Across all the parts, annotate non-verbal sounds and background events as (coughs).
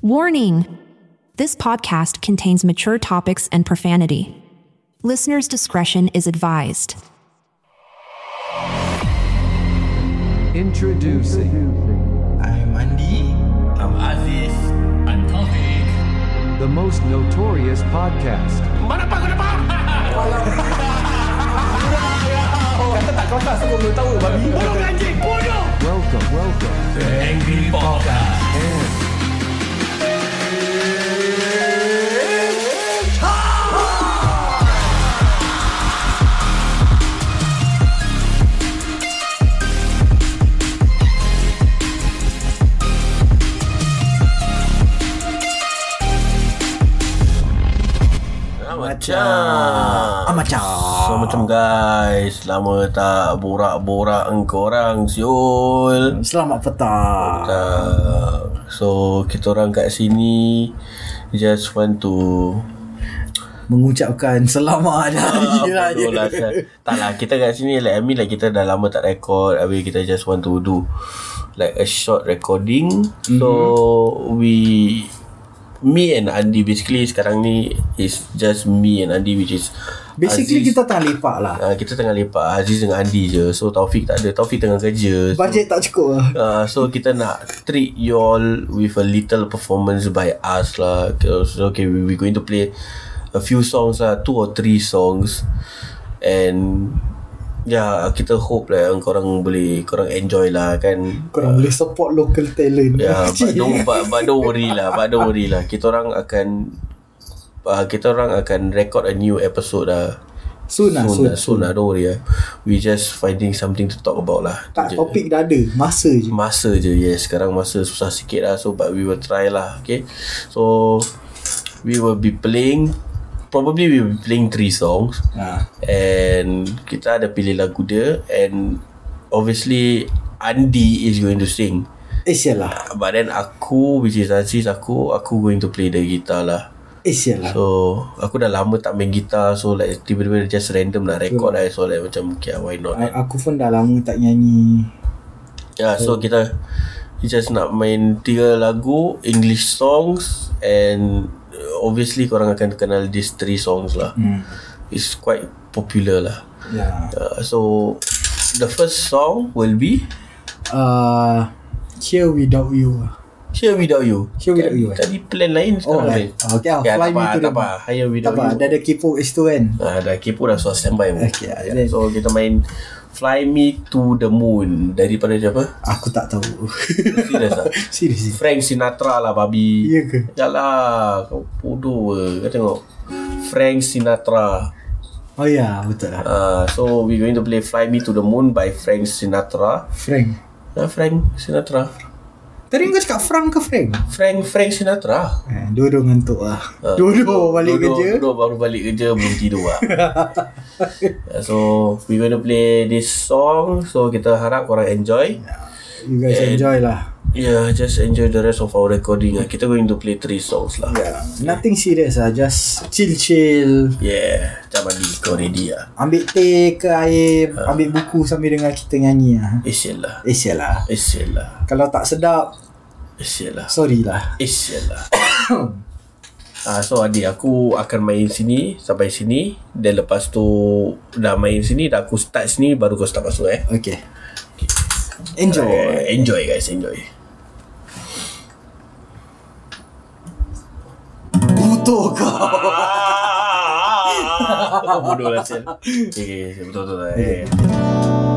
Warning! This podcast contains mature topics and profanity. Listener's discretion is advised. Introducing I'm Andi. I'm Aziz. I'm Taufik. the most notorious podcast. Mana pak kau dapat? Kata tak kelakar semua belum tahu babi. Bodoh anjing, bodoh. Welcome, welcome, The Angry Podcast. and Macam. Macam. Assalamualaikum guys. Lama tak borak-borak engkau orang siul. Selamat petang. Tak. So kita orang kat sini just want to Mengucapkan selamat (laughs) hari Ah, raya. lah Sat. Tak lah Kita kat sini like, I mean like Kita dah lama tak record Habis kita just want to do Like a short recording mm-hmm. So We Me and Andi Basically sekarang ni Is just me and Andi Which is Basically Aziz, kita tengah lepak lah. uh, Kita tengah lepak. Aziz dengan Andi je. So Taufik tak ada. Taufik tengah kerja. So, Bajet tak cukup lah. Uh, so kita nak treat you all with a little performance by us lah. So okay, we we going to play a few songs lah, two or three songs, and ya yeah, kita hope lah yang korang boleh korang enjoy lah kan. Korang boleh support local talent. Ya, yeah, (laughs) but don't but, but don't worry lah, but don't worry lah. Kita orang akan uh, kita orang akan record a new episode lah. Soon lah, soon, soon. lah, soon lah, don't worry lah. We just finding something to talk about lah. Tak, je. topik dah ada. Masa je. Masa je yes Sekarang masa susah sikit lah So but we will try lah Okay So We will be playing Probably we be playing three songs Ha. And Kita ada pilih lagu dia And Obviously Andi is going to sing Eh sialah. But then aku Which is Aziz Aku Aku going to play the guitar lah Eh sialah. So Aku dah lama tak main gitar So like Tiba-tiba just random nak record lah So like macam Okay why not A- Aku pun dah lama tak nyanyi. Ya, yeah, so kita we just nak main tiga lagu English songs and uh, obviously korang akan kenal these three songs lah. Hmm. It's quite popular lah. Ya. Uh, so the first song will be Uh, Here Without You. Here Without You. Here Without You, eh? Tadi plan lain Oh, sekarang lah. lain. Okay, ah, Ya, Fly Me to the apa. Here Without You. dah ada kepo X tu kan. Ah, dah kepo dah so standby. Okay, then- So kita main Fly Me to the Moon daripada siapa? Aku tak tahu. Serius ah. (laughs) Serius. Frank Sinatra lah babi Ya ke? Yalah Kau bodoh ke Kau tengok Frank Sinatra Oh ya, betul lah. uh, So we going to play Fly Me to the Moon by Frank Sinatra Frank. uh, Frank Sinatra Tadi kau cakap Frank ke Frank? Frank Frank Sinatra Eh, dua-dua ngantuk lah. Ah, Dua-dua balik Dua-dua- kerja. Dua baru balik kerja Belum tidur lah uh, (laughs) So we to play this song So kita harap korang enjoy You guys And- enjoy lah. Yeah just enjoy the rest of our recording lah. Kita going to play three songs lah Yeah. Nothing serious lah. Just chill-chill. Yeah Macam mandi kau ready lah Ambil teh ke air. Ambil buku sambil dengar kita nyanyi lah. Isyal lah sial lah. Isyal lah Kalau tak sedap, Isyal lah sorry lah. Isyal lah (coughs) Ah, so adik aku akan main sini sampai sini dan lepas tu dah main sini dah aku start sini baru kau start masuk eh. Okay. Enjoy. Eh, enjoy guys, enjoy. Butuh kau. Bodoh lah Sil. Okay, okay, betul betul lah. Eh.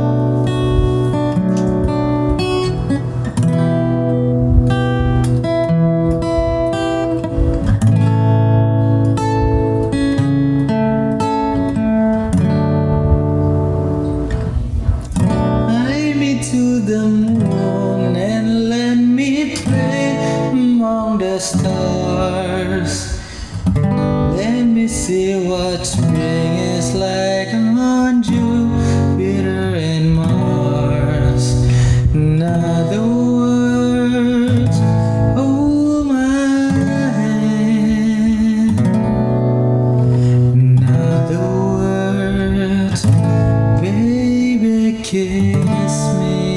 Baby, kiss me.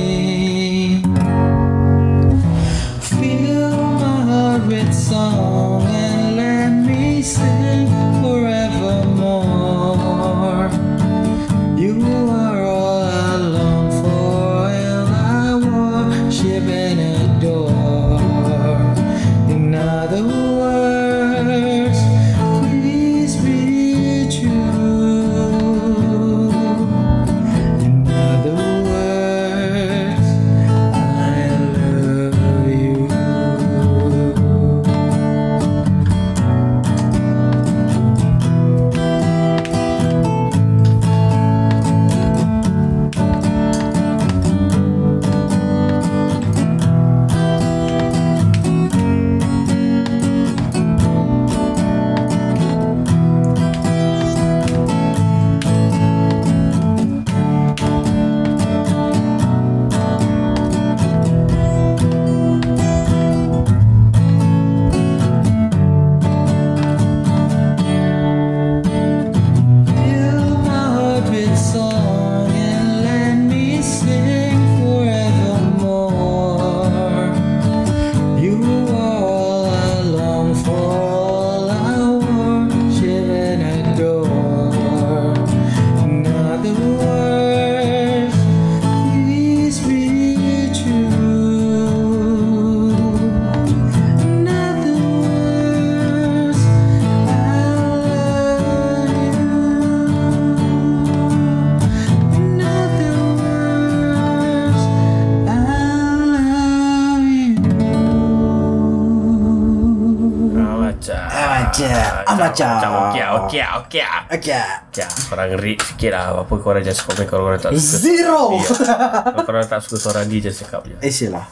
Macam. Ah, macam. Okey okey okey Okay. Ya, korang read sikit lah Apa korang just komen Kalau korang tak suka Zero. Ya. (laughs) Kalau korang tak suka suara dia Just cakap je Eh sialah.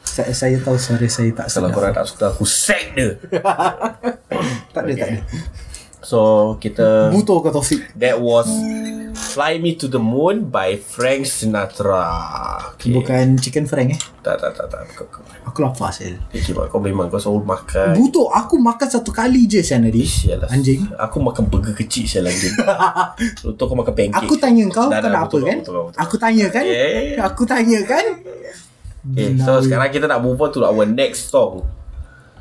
Saya, saya tahu suara saya tak Kalau sedap. korang tak suka Aku sack dia (laughs) Tak ada, tak ada. So kita Buto ke Taufik? That was Fly Me to the Moon by Frank Sinatra okay. Bukan chicken frank eh. Tak tak tak tak Kau, kau, Aku lapar sel. eh, Kimak, kau memang kau selalu makan Buto, aku makan satu kali je Sian tadi. Sialah. Anjing. Aku makan burger kecil sial anjing Lu tu kau makan pancake Aku tanya kau Dah, kenapa betul, kan? betul, betul. Aku tanya kan? Yeah. Aku tanya kan? Okay, so sekarang kita nak move on to our next song.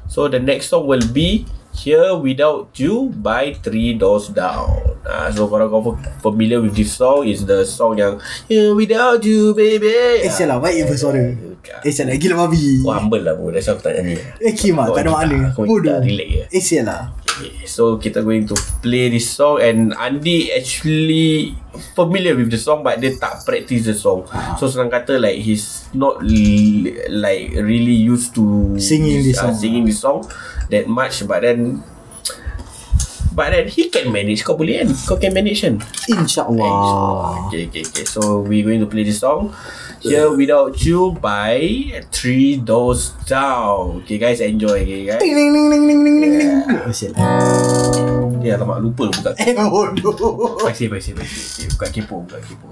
So the next song will be Here Without You by Three Doors Down. Ah, so korang kau familiar with this song is the song yang Here Without You Baby. Eh sialah, baik bersuara. Eh sialah, gila babi. Kau humble lah bro That's why aku tak nyanyi Eh kimak, Kau tak ada makna. Bodoh. Eh sialah. Okay, So kita going to play this song And Andy actually Familiar with the song But dia tak practice the song. So senang kata like He's not li- Like really used to Singing this uh, song. Singing this song That much. But then But then he can manage. Kau boleh kan? Kau can manage kan? InsyaAllah. Okay okay okay. So we going to play this song Here Without You by Three Doors Down Okay guys enjoy okay guys Ding ding ding ding ding ding ding ding. Oh sialah. Ya alamak lupa buka (laughs) Eh bodoh. Paisi, paisi, paisi. Okay, bukan kepo, bukan kepo.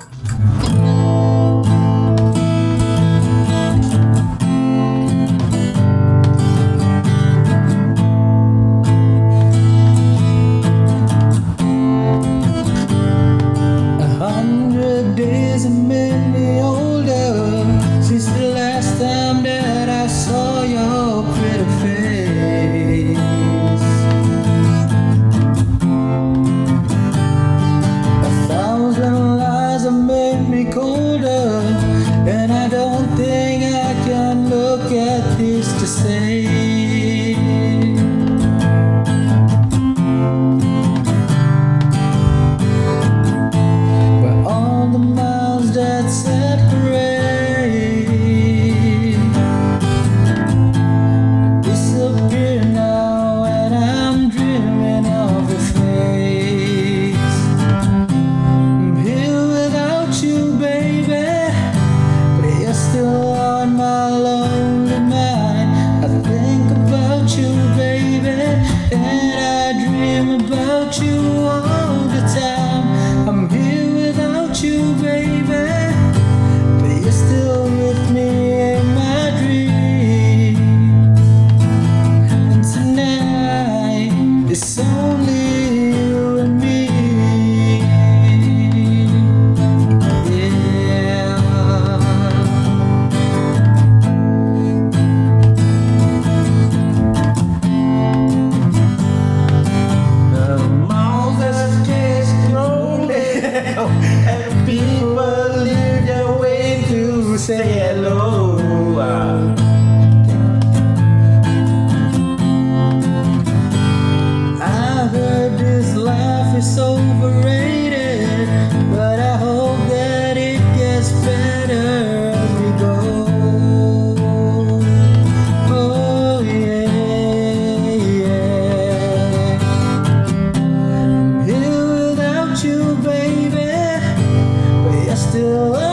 still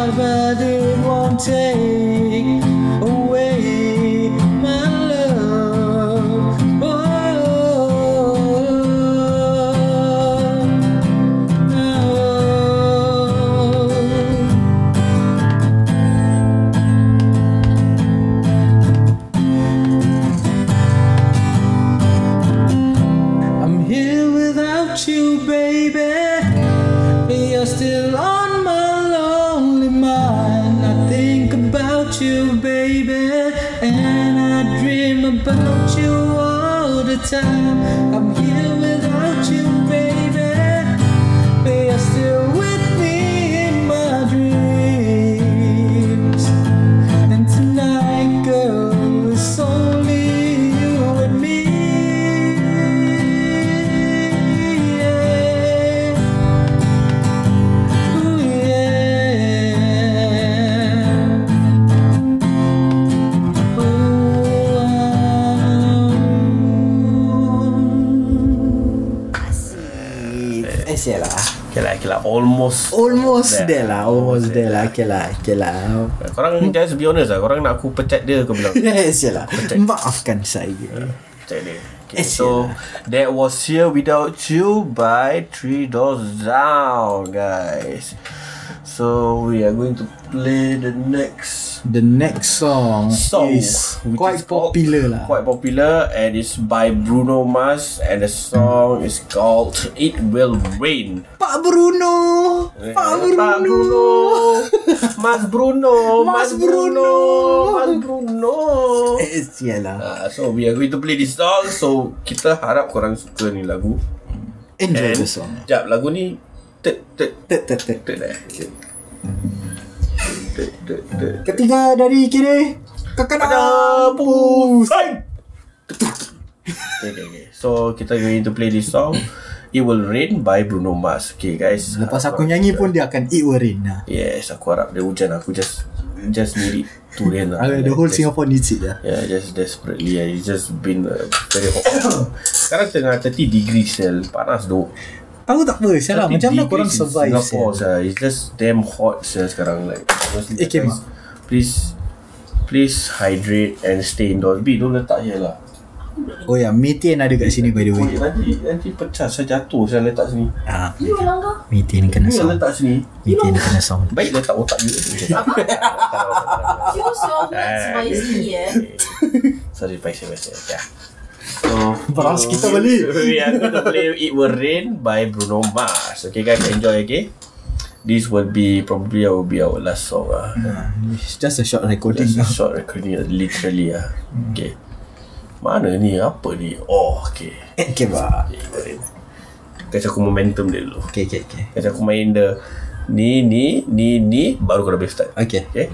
hard, but it. won't take Okay lah, okay lah. Almost. Almost there There. lah Almost there lah Okay lah Okay lah Korang just be honest lah. Korang nak aku pecat dia, aku bilang. Eh sial lah Maafkan saya Pecat dia. Okay, Eh, so that was Here Without You by Three Doors Down, guys. So we are going to play the next The next song, song is quite is popular lah Quite popular and it's by Bruno Mars and the song is called It Will Rain. Pak Bruno Eh, Pak Pak Bruno. (laughs) Mas Bruno. Mas Bruno. Mas Bruno. Eh sial lah Ah, so we are going to play this song So kita harap korang suka ni lagu Enjoy And the song Sekejap lagu ni Tet tet Tet tet tet tet Ketiga dari kiri Kakak Ada Pus Hai Okay So kita going to play this song It Will Rain by Bruno Mars Okay guys Lepas aku nyanyi pun dia akan It will rain lah Yes aku harap dia hujan Aku just Just need it to rain lah The whole Just- Singapore needs it lah Yeah, just desperately. Yeah, it's just been uh, very hot. (coughs) (coughs) Sekarang tengah 30 degrees sel. Panas doh. Tahu tak apa lah 30 Macam mana korang survive Singapore, sel. It's just damn hot sel sekarang. Like, honestly, Eh, Kim, guys, please, please hydrate and stay indoors. B, don't letak here lah. Oh ya Methane ada kat sini by the Oh, way nanti, nanti pecah. Saya jatuh. Saya letak sini. Ah, Methane kena sound letak sini. Methane kena sound Baik letak otak you. Use your words wisely, yeah. Sorry, paiseh, paiseh. Okay. So, Baras kita balik. (laughs) We are going to play It Will Rain by Bruno Mars. Okay guys, enjoy okay? This will be probably will be our last song ah. It's just a short recording Just a short recording literally ah. Okay. Mana ni? Apa ni? Oh, okay. Okay ba. Guys aku momentum dia dulu. Okay okay okay Guys aku main the ni ni ni ni baru kau dah boleh start. Okay Okay?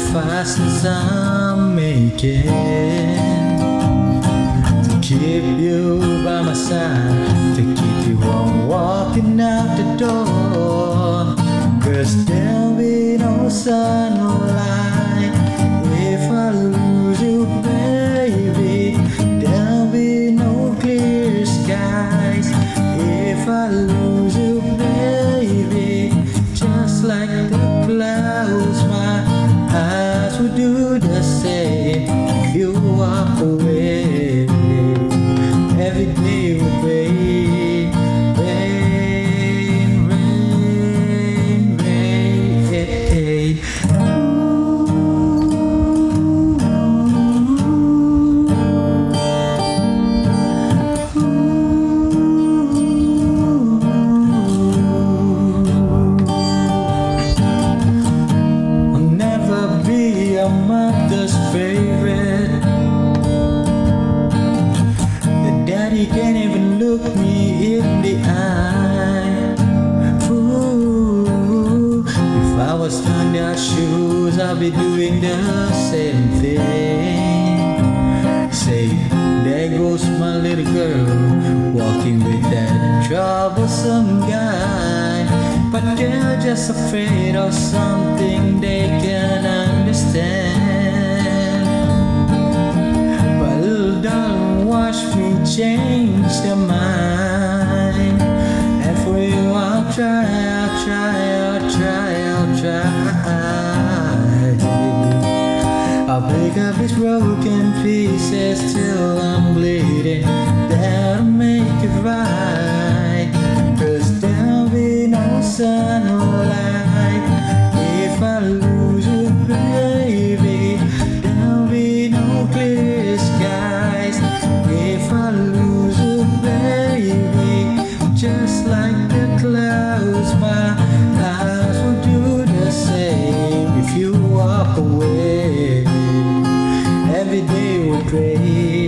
Sacrifices I'm making to keep you by my side, to keep you on walking out the door. Cause there'll be no sunlight change their mind. And for you, I'll try, I'll try, I'll try, I'll try. I'll pick up these broken pieces till 我追。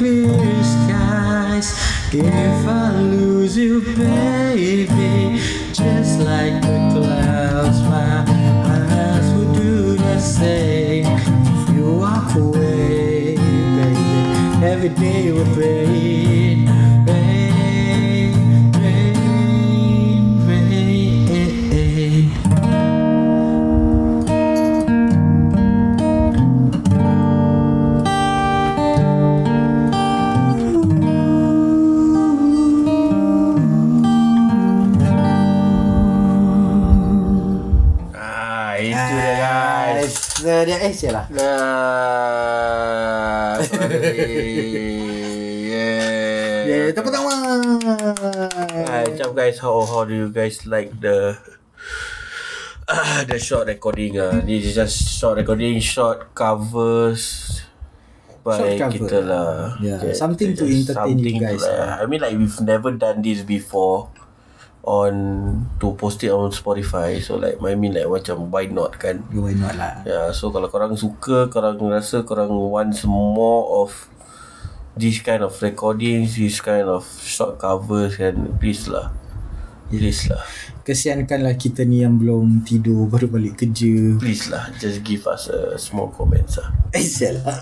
Clear skies if I lose you, baby. Just like the clouds, my eyes would do the same. If you walk away, baby, every day would rain, dia eh sial lah. Nah, yeah. Yeah, tepuk tangan. Hi, what's up guys? How how do you guys like the uh, the short recording? Ah, uh? this is just short recording, short covers by Short cover. kita lah. Yeah, something to entertain you something guys, lah. I mean like we've never done this before on to post it on Spotify. So like I mean like macam why not kan? You why not lah. Yeah, so kalau korang suka, korang rasa korang wants more of this kind of recordings, this kind of short covers kan, please lah. Please lah. Kesiankanlah kita ni yang belum tidur baru balik kerja. Please lah. Just give us a small comments lah. (laughs) Eh sial lah.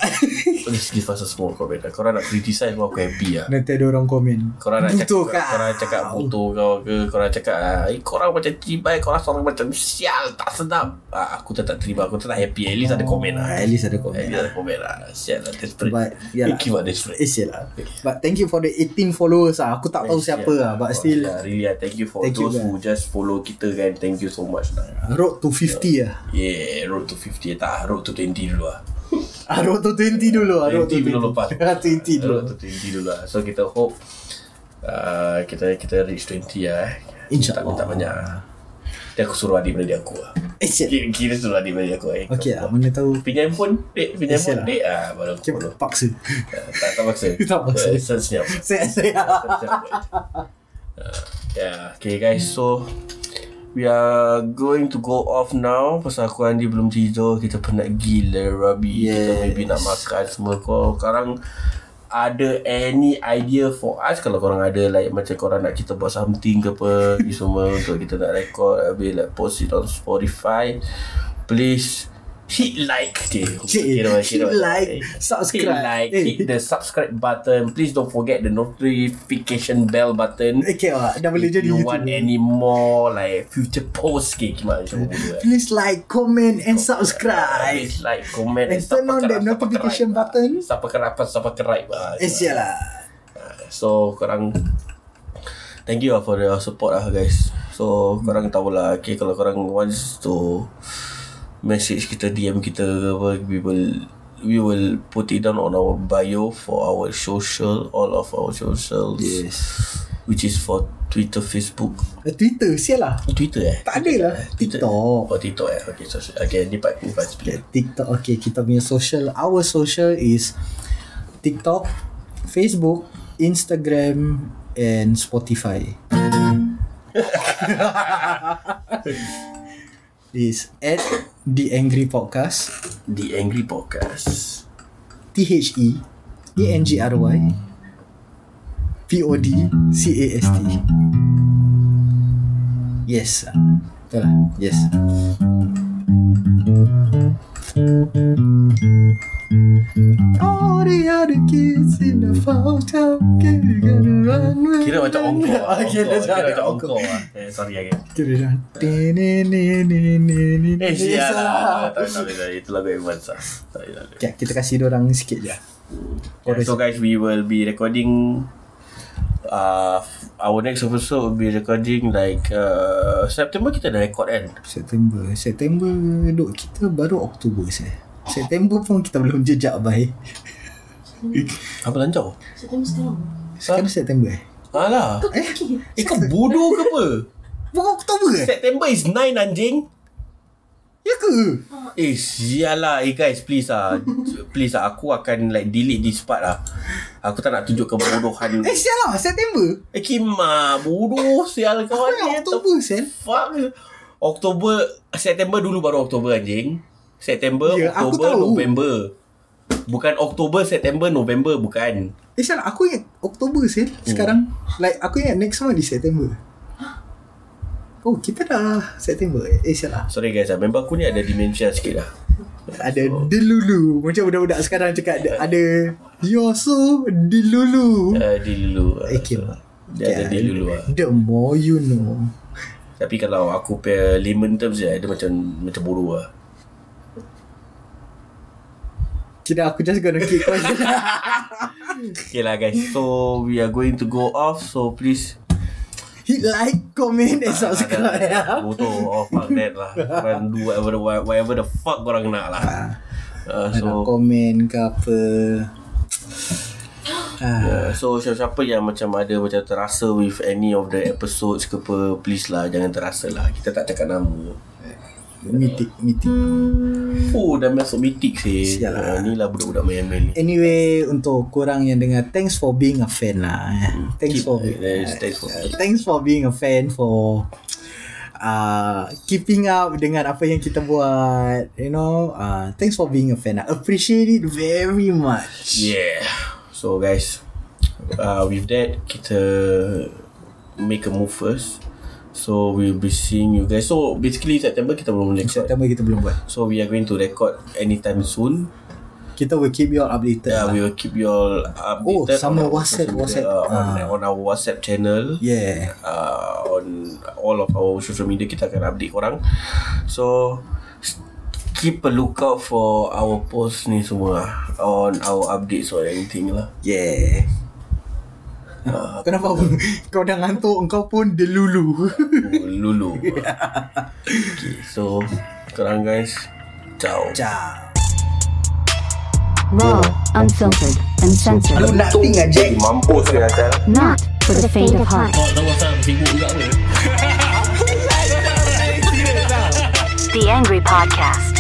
Just give us a small comment lah. Korang nak criticize pun aku happy lah. Nanti ada orang komen. Korang nak Butuh cakap, kau. korang cakap butuh kau ke, korang cakap ah, eh, korang macam cibai, korang seorang macam sial, tak sedap. Ah, aku tetap terima, aku tetap happy. At least ada komen lah. At least ada At komen. least ada komen lah. Sial lah, desperate. But, yalah. Give up desperate. Eh sial lah. But thank you for the 18 followers lah. Aku tak tahu siapa lah. But still, yeah, really ah, thank you for those who just follow kita kan. Thank you so much lah. road to 50 lah. Yeah, road to 50 tak, road to 20 dulu lah. (laughs) Ah, Road to 20 dulu ah, Road to 20 belum lepas. (laughs) 20 dulu. Road to 20 dulu lah. So kita hope uh, Kita kita reach 20 lah eh. InsyaAllah. Tak minta banyak. Dia aku suruh adik beradik aku lah. Eh siap Kira, kira suruh adik beradik aku eh. Okay lah Mana tahu. Pinjam phone Dek. Pinjam Eh, phone sial Dek. ah, Baru aku paksa. Ah, Tak tak paksa. (laughs) Tak paksa. Eh, Senyap Saya Yeah, okay guys, so we are going to go off now pasal aku Andi belum tidur. Kita penat gila Rabi. Kita Yes. maybe nak makan semua. Kau sekarang ada any idea for us kalau korang ada like macam korang nak kita buat something ke apa (laughs) ni semua untuk kita nak record habis like post it on Spotify please hit like okay. Kira- hit kira- like, subscribe. hit like Eh. hit the subscribe button please don't forget the notification bell button Okay lah Dah boleh If jadi you YouTuber. want any more like future posts ke macam. Please like, comment and subscribe Please like, comment And turn on the notification button. Siapa kerap, siapa kerap lah. Eh lah So, korang Thank you lah for the support lah guys So, korang tahulah Okay, kalau korang wants to Message kita, DM kita apa We will We will put it down on our bio For our social All of our socials. Yes. Which is for Twitter, Facebook. Eh, Twitter sial lah. Twitter eh? Tak ada lah. Twitter. TikTok. Oh TikTok eh? Okay so Okay ni part Ni part Okay, TikTok. Okay kita punya social. Our social is TikTok Facebook Instagram And Spotify (laughs) is at The Angry Podcast. The Angry Podcast. T-H-E A-N-G-R-Y P-O-D-C-A-S-T Yes Betul lah. Yes All the other kids in the photo Gonna run with Kira macam ongkor lah Okay, Kira macam ongkor. lah Eh sorry again Kira dah Ni-ni-ni-ni-ni-ni. Eh sial Yes, lah. Tak boleh tak boleh Itu lagu advance lah. Tak boleh Okay, kita kasih orang sikit je. Yeah, So guys we will be recording uh, Our next episode will be recording like uh, September kita dah record kan? September. September duk kita baru Oktober saya. September pun kita belum jejak bye. Apa lancar? Sekarang September eh? Alah Eh? Eh kau bodoh ke apa? Bukan Oktober eh? September is 9 anjing Ya ke? Eh sial lah Eh guys please lah Please lah Aku akan like delete this part lah Aku tak nak tunjuk kebodohan Eh sial lah September Eh Kima Bodoh sial Aku kawan yang ni Oktober sial Fuck Oktober September dulu baru Oktober anjing September aku Oktober. November. Bukan Oktober September November Bukan. Eh sial aku ingat Oktober sial Sekarang. Like aku ingat next month di September. Oh kita dah September. Eh Eh sial lah. Sorry guys lah Member aku ni ada dementia sikit lah. Ada delulu. Macam budak-budak sekarang cakap Ada, You're so delulu. Uh, dulu uh, Eh Kim Dia ada di dulu lah The more you know. Tapi kalau aku punya layman terms je Dia macam Macam bodoh lah Kira aku just gonna keep quiet. (laughs) Okay lah guys. So we are going to go off. So please. Hit like, comment and subscribe. Ya. Bodoh. Oh fuck that lah. Korang do whatever the, whatever the fuck korang nak lah. Uh, Nak So komen ke apa? Ah, uh, So siapa-siapa yang macam ada Macam terasa with any of the episodes ke apa Please lah Jangan terasa lah. Kita tak cakap nama Mitik Mitik. Oh dah masuk mitik sih. Sial lah. uh, Ni lah budak-budak main-main ni. Anyway Untuk korang yang dengar Thanks for being a fan lah eh. Thanks Keep- for yes, thanks for- Thanks for being a fan For uh, Keeping up Dengan apa yang kita buat You know. Uh, Thanks for being a fan I appreciate it very much. Yeah. So guys uh, With that Kita Make a move first So we'll be seeing you guys So basically September kita belum record September kita belum buat So we are going to record anytime soon Kita will keep you all updated Yeah, lah. we will keep you all updated Oh, sama on WhatsApp, WhatsApp. uh, on, Ah. on our WhatsApp channel. Yeah Uh, on all of our social media kita akan update korang. So keep a lookout for our post ni semua lah. on our updates or anything lah. Yeah Uh, Kenapa (laughs) kau dah ngantuk Kau pun delulu Lulu. (laughs) okay, so korang guys, ciao. Ciao Raw, unfiltered, and censored. Lu nothing ah Jack Mampus ke asal Not for the faint of heart. Kau tahu asal sibuk juga apa? The Angry Podcast.